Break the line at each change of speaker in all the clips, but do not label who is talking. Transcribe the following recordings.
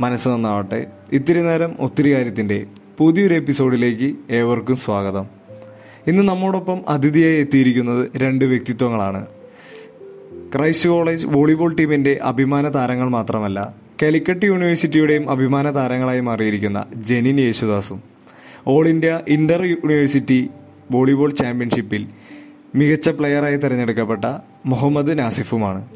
മനസ്സ് നന്നാവട്ടെ. ഇത്തിരി നേരം ഒത്തിരി കാര്യത്തിന്റെ പുതിയൊരു എപ്പിസോഡിലേക്ക് ഏവർക്കും സ്വാഗതം. ഇന്ന് നമ്മോടൊപ്പം അതിഥിയായി എത്തിയിരിക്കുന്നത് രണ്ട് വ്യക്തിത്വങ്ങളാണ്. ക്രൈസ്റ്റ് കോളേജ് വോളിബോൾ ടീമിന്റെ അഭിമാന താരങ്ങൾ മാത്രമല്ല കാലിക്കറ്റ് യൂണിവേഴ്സിറ്റിയുടെയും അഭിമാന താരങ്ങളായി മാറിയിരിക്കുന്ന ജെനിൻ യേശുദാസും all India inter university volleyball ചാമ്പ്യൻഷിപ്പിൽ മികച്ച പ്ലെയറായി തിരഞ്ഞെടുക്കപ്പെട്ട മുഹമ്മദ് നാസിഫുമാണ്.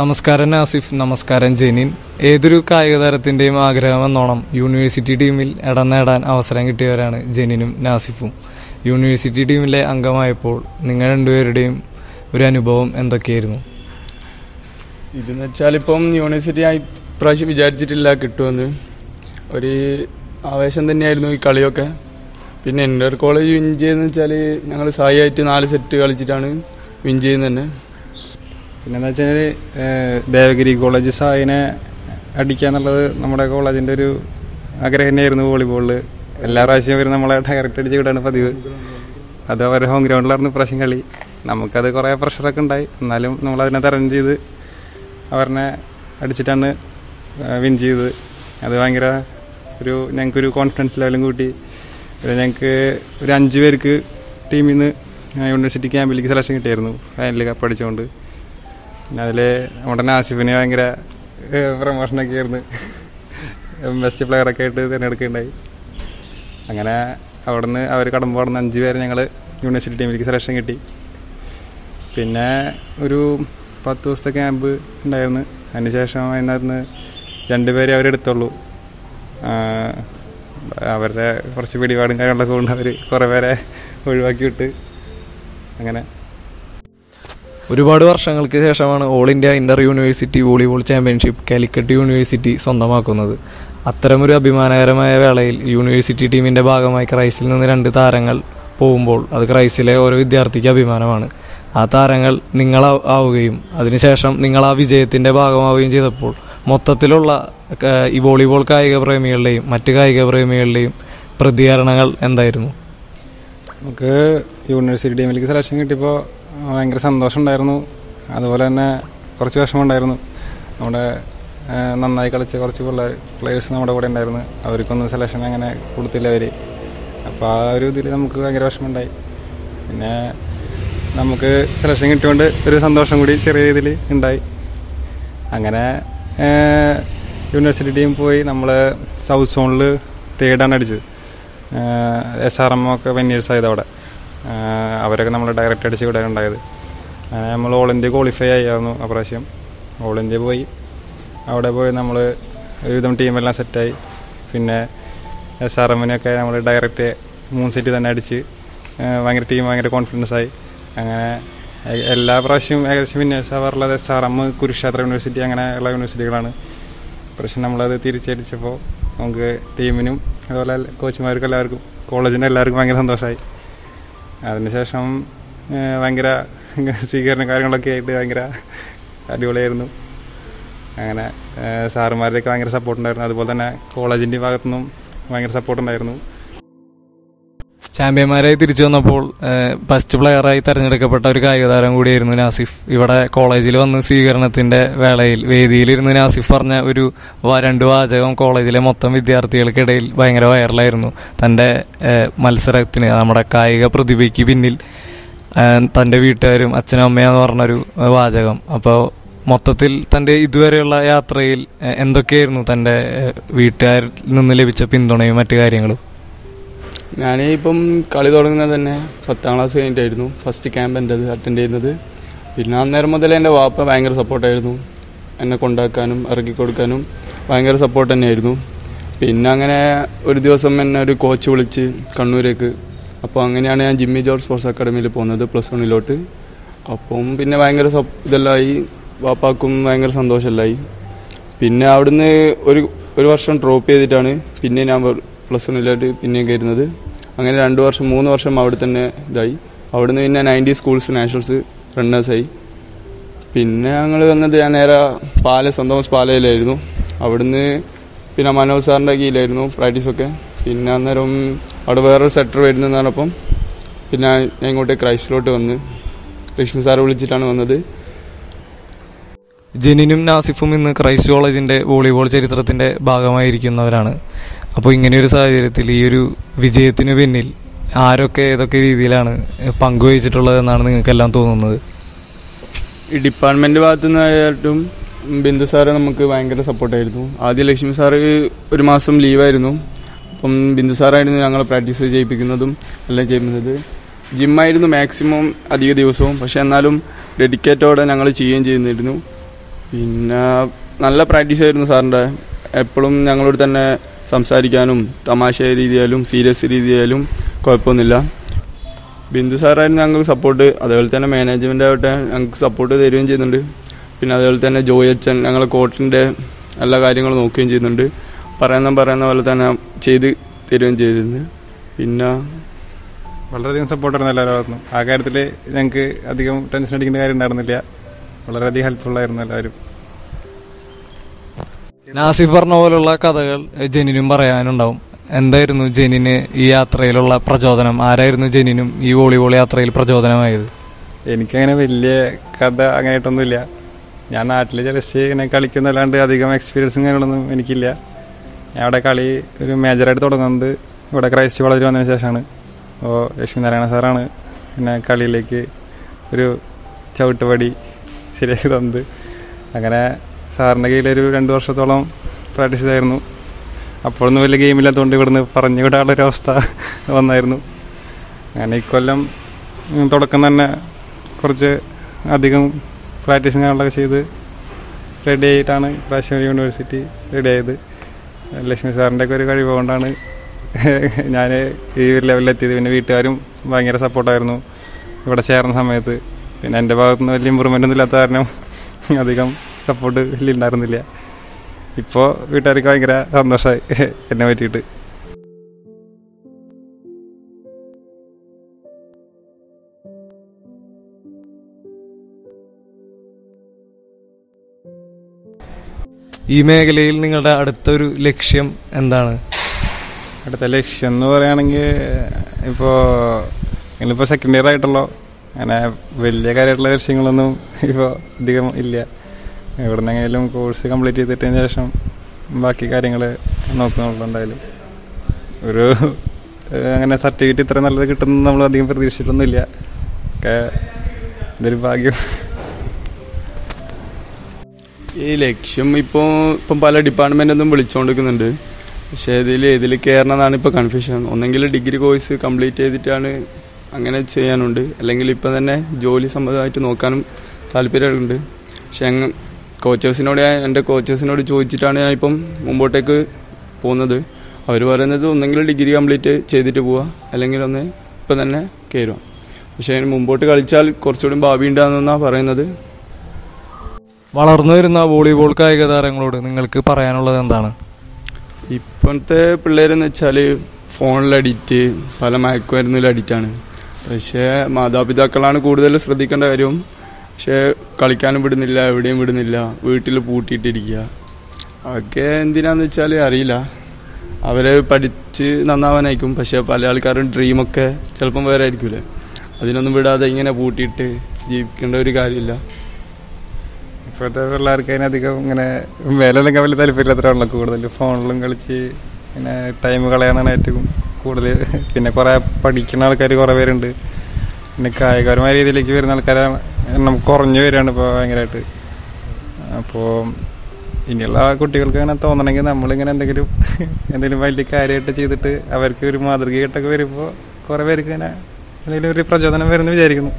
നമസ്കാരം ആസിഫ് നമസ്കാരം ജെനിൻ. ഏതൊരു കായിക താരത്തിന്റെയും ആഗ്രഹമെന്നോണം യൂണിവേഴ്സിറ്റി ടീമിൽ ഇടം നേടാൻ അവസരം കിട്ടിയവരാണ് ജെനിനും നാസിഫും. യൂണിവേഴ്സിറ്റി ടീമിലെ അംഗമായപ്പോൾ നിങ്ങൾ രണ്ടുപേരുടെയും ഒരു അനുഭവം എന്തൊക്കെയായിരുന്നു?
ഇതെന്ന് വെച്ചാൽ ഇപ്പം യൂണിവേഴ്സിറ്റി ആയി ഇപ്രാവശ്യം വിചാരിച്ചിട്ടില്ല കിട്ടുമെന്ന്. ഒരു ആവേശം തന്നെയായിരുന്നു ഈ കളിയൊക്കെ. പിന്നെ എന്റെ കോളേജ് വിൻ ചെയ്യുന്നത് വെച്ചാൽ ഞങ്ങൾ സായി ആയിട്ട് നാല് സെറ്റ് കളിച്ചിട്ടാണ് വിൻ ചെയ്യുന്നത് തന്നെ.
പിന്നെന്താ വെച്ചാൽ ദേവഗിരി കോളേജ് സായിനെ അടിക്കുക എന്നുള്ളത് നമ്മുടെ കോളേജിന്റെ ഒരു ആഗ്രഹം തന്നെയായിരുന്നു വോളിബോളിൽ എല്ലാ പ്രാവശ്യവും അവർ നമ്മളെ ഡയറക്റ്റ് അടിച്ച് വിടാണ് പതിവ്. അത് അവരുടെ ഹോം ഗ്രൗണ്ടിലായിരുന്നു പ്രാവശ്യം കളി. നമുക്കത് കുറേ പ്രഷറൊക്കെ ഉണ്ടായി. എന്നാലും നമ്മളതിനെ തരണം ചെയ്ത് അവരെ അടിച്ചിട്ടാണ് വിൻ ചെയ്തത്. അത് ഭയങ്കര ഒരു ഞങ്ങൾക്കൊരു കോൺഫിഡൻസ് ലെവലും കൂട്ടി. ഞങ്ങൾക്ക് ഒരു അഞ്ച് പേർക്ക് ടീമിൽ നിന്ന് യൂണിവേഴ്സിറ്റി ക്യാമ്പിലേക്ക് സെലക്ഷൻ കിട്ടിയായിരുന്നു. ഫൈനലിൽ കപ്പ് അടിച്ചുകൊണ്ട് അതിൽ നമ്മുടെ നാസിഫിന് ഭയങ്കര പ്രമോഷനൊക്കെ ആയിരുന്നു. ബെസ്റ്റ് പ്ലെയറൊക്കെ ആയിട്ട് തിരഞ്ഞെടുക്കുകയുണ്ടായി. അങ്ങനെ അവിടുന്ന് അവർ കടമ്പ് അവിടുന്ന് അഞ്ച് പേര് ഞങ്ങൾ യൂണിവേഴ്സിറ്റി ടീമിലേക്ക് സെലക്ഷൻ കിട്ടി. പിന്നെ ഒരു പത്ത് ദിവസത്തെ ക്യാമ്പ് ഉണ്ടായിരുന്നു. അതിന് ശേഷം അതിനകത്ത് രണ്ട് പേരെ അവരെടുത്തുള്ളൂ അവരുടെ കുറച്ച് പിടിപാടും കാര്യങ്ങളൊക്കെ കൊണ്ട് അവർ കുറേ പേരെ ഒഴിവാക്കി വിട്ട്. അങ്ങനെ
ഒരുപാട് വർഷങ്ങൾക്ക് ശേഷമാണ് all India inter university volleyball championship Calicut university സ്വന്തമാക്കുന്നത്. അത്തരമൊരു അഭിമാനകരമായ വേളയിൽ യൂണിവേഴ്സിറ്റി ടീമിന്റെ ഭാഗമായി ക്രൈസിൽ നിന്ന് രണ്ട് താരങ്ങൾ പോകുമ്പോൾ അത് ക്രൈസിലെ ഓരോ വിദ്യാർത്ഥിക്ക് അഭിമാനമാണ്. ആ താരങ്ങൾ നിങ്ങൾ ആവുകയും അതിനുശേഷം നിങ്ങൾ ആ വിജയത്തിന്റെ ഭാഗമാവുകയും ചെയ്തപ്പോൾ മൊത്തത്തിലുള്ള ഈ വോളിബോൾ കായിക പ്രേമികളുടെയും മറ്റ് കായിക പ്രേമികളുടെയും പ്രതികരണങ്ങൾ എന്തായിരുന്നു?
നമുക്ക് യൂണിവേഴ്സിറ്റി ടീമിലേക്ക് സെലക്ഷൻ കിട്ടിയപ്പോൾ ഭയങ്കര സന്തോഷമുണ്ടായിരുന്നു. അതുപോലെ തന്നെ കുറച്ച് വിഷമമുണ്ടായിരുന്നു. നമ്മുടെ നന്നായി കളിച്ച കുറച്ച് പിള്ളേർ പ്ലേയേഴ്സ് നമ്മുടെ കൂടെ ഉണ്ടായിരുന്നു. അവർക്കൊന്നും സെലക്ഷൻ അങ്ങനെ കൊടുത്തില്ല അവർ അപ്പോൾ ആ ഒരു ഇതിൽ നമുക്ക് ഭയങ്കര വിഷമമുണ്ടായി. പിന്നെ നമുക്ക് സെലക്ഷൻ കിട്ടിയോണ്ട് ഒരു സന്തോഷം കൂടി ചെറിയ രീതിയിൽ ഉണ്ടായി. അങ്ങനെ യൂണിവേഴ്സിറ്റി ടീം പോയി. നമ്മൾ സൗത്ത് സോണിൽ തേർഡാണ് അടിച്ചത്. എസ് ആർ എം ഒക്കെ വെന്യേഴ്സ് ആയത് അവിടെ അവരൊക്കെ നമ്മൾ ഡയറക്റ്റ് അടിച്ച് ഇവിടെ ഉണ്ടായത്. അങ്ങനെ നമ്മൾ ഓൾ ഇന്ത്യ ക്വാളിഫൈ ആയിരുന്നു അപ്രാവശ്യം ഓൾ ഇന്ത്യ പോയി. അവിടെ പോയി നമ്മൾ ഒരുവിധം ടീമെല്ലാം സെറ്റായി പിന്നെ എസ് ആർ എമ്മിനൊക്കെ നമ്മൾ ഡയറക്റ്റ് മൂന്ന് സെറ്റ് തന്നെ അടിച്ച് ഭയങ്കര ടീം ഭയങ്കര കോൺഫിഡൻസ് ആയി. അങ്ങനെ എല്ലാ പ്രാവശ്യവും ഏകദേശം winners ആവാറുള്ളത് S R M Kurukshetra university അങ്ങനെയുള്ള യൂണിവേഴ്സിറ്റികളാണ് പ്രാവശ്യം നമ്മളത് തിരിച്ചടിച്ചപ്പോൾ നമുക്ക് ടീമിനും അതുപോലെ കോച്ചുമാർക്കും എല്ലാവർക്കും കോളേജിന്റെ എല്ലാവർക്കും ഭയങ്കര സന്തോഷമായി അതിനുശേഷം ഭയങ്കര സ്വീകരണം കാര്യങ്ങളൊക്കെ ആയിട്ട് ഭയങ്കര അടിപൊളിയായിരുന്നു. അങ്ങനെ സാറുമാരുടെയൊക്കെ ഭയങ്കര സപ്പോർട്ടുണ്ടായിരുന്നു അതുപോലെ തന്നെ കോളേജിന്റെ ഭാഗത്തുനിന്നും ഭയങ്കര സപ്പോർട്ട് ഉണ്ടായിരുന്നു.
ചാമ്പ്യന്മാരായി തിരിച്ചു വന്നപ്പോൾ ഫസ്റ്റ് പ്ലെയറായി തെരഞ്ഞെടുക്കപ്പെട്ട ഒരു കായിക താരം കൂടിയായിരുന്നു നാസിഫ്. ഇവിടെ കോളേജിൽ വന്ന് സ്വീകരണത്തിന്റെ വേളയിൽ വേദിയിലിരുന്ന് നാസിഫ് പറഞ്ഞ ഒരു രണ്ടു വാചകം കോളേജിലെ മൊത്തം വിദ്യാർത്ഥികൾക്കിടയിൽ ഭയങ്കര വൈറലായിരുന്നു തന്റെ മത്സരത്തിന് നമ്മുടെ കായിക പ്രതിഭയ്ക്ക് പിന്നിൽ തന്റെ വീട്ടുകാരും അച്ഛനും അമ്മയെന്ന് പറഞ്ഞൊരു വാചകം. അപ്പോൾ മൊത്തത്തിൽ തന്റെ ഇതുവരെയുള്ള യാത്രയിൽ എന്തൊക്കെയായിരുന്നു തന്റെ വീട്ടുകാരിൽ നിന്ന് ലഭിച്ച പിന്തുണയും മറ്റു കാര്യങ്ങളും?
ഞാൻ ഇപ്പം കളി തുടങ്ങുന്നത് തന്നെ പത്താം ക്ലാസ് കഴിഞ്ഞിട്ടായിരുന്നു. ഫസ്റ്റ് ക്യാമ്പ് എന്റെ അറ്റൻഡ് ചെയ്യുന്നത്. പിന്നെ അന്നേരം മുതൽ എന്റെ വാപ്പ ഭയങ്കര സപ്പോർട്ടായിരുന്നു എന്നെ കൊണ്ടാക്കാനും ഇറക്കി കൊടുക്കാനും ഭയങ്കര സപ്പോർട്ട് തന്നെയായിരുന്നു. പിന്നെ അങ്ങനെ ഒരു ദിവസം എന്നെ ഒരു കോച്ച് വിളിച്ച് കണ്ണൂരേക്ക്. അപ്പോൾ അങ്ങനെയാണ് ഞാൻ ജിമ്മി ജോർജ് സ്പോർട്സ് അക്കാഡമിയിൽ പോകുന്നത് പ്ലസ് വണ്ണിലോട്ട് അപ്പം പിന്നെ ഭയങ്കര ഇതെല്ലാമായി വാപ്പാക്കും ഭയങ്കര സന്തോഷമല്ലായി പിന്നെ അവിടുന്ന് ഒരു ഒരു വർഷം ഡ്രോപ്പ് ചെയ്തിട്ടാണ് പിന്നെ ഞാൻ പ്ലസ് വണ്ണിലോട്ട് പിന്നെയും കയറുന്നത്. അങ്ങനെ രണ്ട് വർഷം മൂന്ന് വർഷം അവിടെ തന്നെ ഇതായി. അവിടുന്ന് പിന്നെ നയന്റി സ്കൂൾസ് നാഷണൽസ് റണ്ണേഴ്സായി പിന്നെ ഞങ്ങൾ വന്നത് ഞാൻ നേരെ പാല സെന്റ് തോമസ് പാലയിലായിരുന്നു. അവിടുന്ന് പിന്നെ മനോജ് സാറിന്റെ കീഴിലായിരുന്നു പ്രാക്ടീസൊക്കെ പിന്നെ അന്നേരം അവിടെ വേറൊരു സെക്ടർ വരുന്നതെന്ന് പറഞ്ഞപ്പം പിന്നെ ഞാൻ ഇങ്ങോട്ട് ക്രൈസ്റ്റിലോട്ട് വന്ന്. ലക്ഷ്മി സാറ് വിളിച്ചിട്ടാണ് വന്നത്.
ജെനിനും നാസിഫും ഇന്ന് ക്രൈസ്റ്റ് കോളേജിന്റെ വോളിബോൾ ചരിത്രത്തിന്റെ ഭാഗമായിരിക്കുന്നവരാണ്. അപ്പോൾ ഇങ്ങനെയൊരു സാഹചര്യത്തിൽ ഈ ഒരു വിജയത്തിന് പിന്നിൽ ആരൊക്കെ ഏതൊക്കെ രീതിയിലാണ് പങ്കുവഹിച്ചിട്ടുള്ളതെന്നാണ് നിങ്ങൾക്കെല്ലാം തോന്നുന്നത്?
ഈ ഡിപ്പാർട്ട്മെന്റ് ഭാഗത്തു നിന്നായിട്ടും ബിന്ദു സാറ് നമുക്ക് ഭയങ്കര സപ്പോർട്ടായിരുന്നു. ആദ്യം ലക്ഷ്മി സാറ് ഒരു മാസം ലീവായിരുന്നു. അപ്പം ബിന്ദു സാറായിരുന്നു ഞങ്ങൾ പ്രാക്ടീസ് ചെയ്യിപ്പിക്കുന്നതും എല്ലാം ചെയ്യുന്നത്. ജിമ്മായിരുന്നു മാക്സിമം അധിക ദിവസവും. പക്ഷെ എന്നാലും ഡെഡിക്കേറ്റോടെ ഞങ്ങൾ ചെയ്യുകയും ചെയ്യുന്നിരുന്നു പിന്നെ നല്ല പ്രാക്ടീസ് ആയിരുന്നു സാറിന്റെ. എപ്പോഴും ഞങ്ങളോട് തന്നെ സംസാരിക്കാനും തമാശ രീതിയായാലും സീരിയസ് രീതിയായാലും കുഴപ്പമൊന്നുമില്ല. ബിന്ദു സാറായിരുന്നു ഞങ്ങൾക്ക് സപ്പോർട്ട് അതേപോലെ തന്നെ മാനേജ്മെന്റ് ആവട്ടെ ഞങ്ങൾക്ക് സപ്പോർട്ട് തരികയും ചെയ്യുന്നുണ്ട്. പിന്നെ അതേപോലെ തന്നെ ജോയി അച്ഛൻ ഞങ്ങളെ കോർട്ടിന്റെ എല്ലാ കാര്യങ്ങളും നോക്കുകയും ചെയ്യുന്നുണ്ട്. പറയുന്ന പറയുന്ന പോലെ തന്നെ ചെയ്ത് തരികയും ചെയ്തിരുന്നു. പിന്നെ
വളരെയധികം സപ്പോർട്ടായിരുന്നു എല്ലാവരും ആ കാര്യത്തിൽ ഞങ്ങൾക്ക് അധികം ടെൻഷൻ അടിക്കേണ്ട കാര്യം ഉണ്ടായിരുന്നില്ല. വളരെയധികം ഹെൽപ്ഫുൾ ആയിരുന്നു എല്ലാവരും.
നാസിഫ് പറഞ്ഞ പോലുള്ള കഥകൾ ജെനിനും പറയാനുണ്ടാവും. എന്തായിരുന്നു ജെനിന് ഈ യാത്രയിലുള്ള പ്രചോദനം? ആരായിരുന്നു ജെനിനും ഈ വോളിബോൾ യാത്രയിൽ പ്രചോദനമായത്?
എനിക്കങ്ങനെ വലിയ കഥ അങ്ങനെയായിട്ടൊന്നുമില്ല. ഞാൻ നാട്ടിൽ ജലസ് ഇങ്ങനെ കളിക്കുന്നല്ലാണ്ട് അധികം എക്സ്പീരിയൻസും കാര്യങ്ങളൊന്നും എനിക്കില്ല. ഞാൻ അവിടെ കളി ഒരു മേജറായിട്ട് തുടങ്ങുന്നത് ഇവിടെ ക്രൈസ്റ്റ് കോളേജിൽ വന്നതിന് ശേഷമാണ്. അപ്പോൾ ലക്ഷ്മി നാരായണ സാറാണ് എന്നെ കളിയിലേക്ക് ഒരു ചവിട്ടുപടി ശരിയാക്കി തന്നത്. അങ്ങനെ സാറിന്റെ കയ്യിലൊരു രണ്ട് വർഷത്തോളം പ്രാക്ടീസ് ചെയ്തായിരുന്നു. അപ്പോഴൊന്നും വലിയ ഗെയിമില്ലാത്തതുകൊണ്ട് ഇവിടുന്ന് പറഞ്ഞു വിടാനുള്ളൊരു അവസ്ഥ വന്നായിരുന്നു. അങ്ങനെ ഇക്കൊല്ലം തുടക്കം തന്നെ കുറച്ച് അധികം പ്രാക്ടീസും കാര്യങ്ങളൊക്കെ ചെയ്ത് റെഡി ആയിട്ടാണ് പ്രാവശ്യം യൂണിവേഴ്സിറ്റി റെഡി ആയത്. ലക്ഷ്മി സാറിന്റെ ഒക്കെ ഒരു കഴിവ് കൊണ്ടാണ് ഞാൻ ഈ ലെവലിലെത്തിയത് പിന്നെ വീട്ടുകാരും ഭയങ്കര സപ്പോർട്ടായിരുന്നു ഇവിടെ ചേർന്ന സമയത്ത് പിന്നെ എന്റെ ഭാഗത്തുനിന്ന് വലിയ ഇമ്പ്രൂവ്മെന്റ് ഒന്നും ഇല്ലാത്ത കാരണം അധികം സപ്പോർട്ട് വലിയ ഉണ്ടായിരുന്നില്ല. ഇപ്പോൾ വീട്ടുകാർക്ക് ഭയങ്കര സന്തോഷമായി എന്നെ പറ്റിയിട്ട്.
ഈ മേഖലയിൽ നിങ്ങളുടെ അടുത്തൊരു ലക്ഷ്യം എന്താണ്?
അടുത്ത ലക്ഷ്യം എന്ന് പറയുകയാണെങ്കിൽ ഇപ്പോൾ നിങ്ങളിപ്പോൾ സെക്കൻഡ് ഇയർ ആയിട്ടുള്ളൂ? അങ്ങനെ വലിയ കാര്യമായിട്ടുള്ള ലക്ഷ്യങ്ങളൊന്നും ഇപ്പോൾ അധികം ഇല്ല. എവിടുന്നെങ്കിലും കോഴ്സ് കംപ്ലീറ്റ് ചെയ്തിട്ടതിന് ശേഷം ബാക്കി കാര്യങ്ങൾ നോക്കുന്നുള്ളൂ എന്തായാലും. ഒരു അങ്ങനെ സർട്ടിഫിക്കറ്റ് ഇത്ര നല്ലത് കിട്ടുമെന്ന് നമ്മൾ അധികം പ്രതീക്ഷിച്ചിട്ടൊന്നുമില്ല. ഒക്കെ ഇതൊരു ഭാഗ്യം.
ഈ ലക്ഷ്യം ഇപ്പോൾ ഇപ്പം പല ഡിപ്പാർട്ട്മെന്റൊന്നും വിളിച്ചുകൊണ്ടിരിക്കുന്നുണ്ട് പക്ഷേ ഇതിൽ ഇതിൽ കയറണമെന്നാണ് ഇപ്പോൾ കൺഫ്യൂഷൻ ഒന്നെങ്കിൽ ഡിഗ്രി കോഴ്സ് കംപ്ലീറ്റ് ചെയ്തിട്ടാണ് അങ്ങനെ ചെയ്യാനുണ്ട്. അല്ലെങ്കിൽ ഇപ്പം തന്നെ ജോലി സംബന്ധമായിട്ട് നോക്കാനും താല്പര്യമുണ്ട്. പക്ഷേ അങ്ങ് കോച്ചേഴ്സിനോട് ഞാൻ എന്റെ കോച്ചേഴ്സിനോട് ചോദിച്ചിട്ടാണ് ഞാനിപ്പം മുമ്പോട്ടേക്ക് പോകുന്നത്. അവർ പറയുന്നത് ഒന്നെങ്കിൽ ഡിഗ്രി കംപ്ലീറ്റ് ചെയ്തിട്ട് പോവുക. അല്ലെങ്കിൽ ഒന്ന് ഇപ്പം തന്നെ കയറുക. പക്ഷേ അതിന് മുമ്പോട്ട് കളിച്ചാൽ കുറച്ചുകൂടി ഭാവി ഉണ്ടാകുന്നതാണ് പറയുന്നത്.
വളർന്നു വരുന്ന വോളിബോൾ കായിക താരങ്ങളോട് നിങ്ങൾക്ക് പറയാനുള്ളത് എന്താണ്?
ഇപ്പോഴത്തെ പിള്ളേരെന്ന് വെച്ചാൽ ഫോണിൽ അഡിക്റ്റ് പല മയക്കുമരുന്നിൽ അഡിക്റ്റാണ് പക്ഷേ മാതാപിതാക്കളാണ് കൂടുതൽ ശ്രദ്ധിക്കേണ്ട കാര്യം. പക്ഷേ കളിക്കാനും വിടുന്നില്ല എവിടെയും വിടുന്നില്ല. വീട്ടിൽ പൂട്ടിയിട്ടിരിക്കുക. അതൊക്കെ എന്തിനാന്ന് വെച്ചാൽ അറിയില്ല. അവരെ പഠിച്ച് നന്നാവാനായിരിക്കും. പക്ഷേ പല ആൾക്കാരും ഡ്രീമൊക്കെ ചിലപ്പം വേറെ ആയിരിക്കൂലേ. അതിനൊന്നും വിടാതെ ഇങ്ങനെ പൂട്ടിയിട്ട് ജീവിക്കേണ്ട ഒരു കാര്യമില്ല.
ഇപ്പോഴത്തെ പിള്ളേർക്ക് അതിനധികം ഇങ്ങനെ മേലെല്ലാം വലിയ താല്പര്യമില്ലാത്തവരാണല്ലോ കൂടുതൽ ഫോണിലും കളിച്ച് ഇങ്ങനെ ടൈം കളയാനാണ് ഏറ്റവും കൂടുതൽ. പിന്നെ കുറേ പഠിക്കുന്ന ആൾക്കാർ കുറേ പേരുണ്ട്. പിന്നെ കായികപരമായ രീതിയിലേക്ക് വരുന്ന ആൾക്കാരെ എണ്ണം കുറഞ്ഞു വരികയാണ് ഇപ്പോൾ ഭയങ്കരമായിട്ട് അപ്പോൾ ഇനിയുള്ള കുട്ടികൾക്ക് അങ്ങനെ തോന്നണമെങ്കിൽ നമ്മളിങ്ങനെ എന്തെങ്കിലും എന്തെങ്കിലും വലിയ കാര്യമായിട്ട് ചെയ്തിട്ട് അവർക്ക് ഒരു മാതൃകയായിട്ടൊക്കെ വരുമ്പോൾ കുറേ പേർക്ക് ഇങ്ങനെ എന്തെങ്കിലും ഒരു പ്രചോദനം വരുമെന്ന് വിചാരിക്കുന്നു.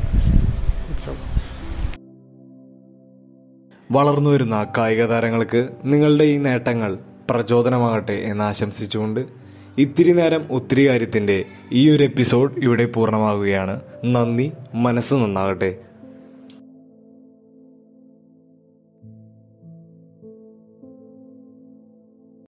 വളർന്നു വരുന്ന കായിക താരങ്ങൾക്ക് നിങ്ങളുടെ ഈ നേട്ടങ്ങൾ പ്രചോദനമാകട്ടെ എന്ന് ആശംസിച്ചുകൊണ്ട് ഇത്തിരി നേരം ഒത്തിരി കാര്യത്തിന്റെ ഈ ഒരു എപ്പിസോഡ് ഇവിടെ പൂർണമാകുകയാണ് നന്ദി. മനസ്സ് നന്നാകട്ടെ.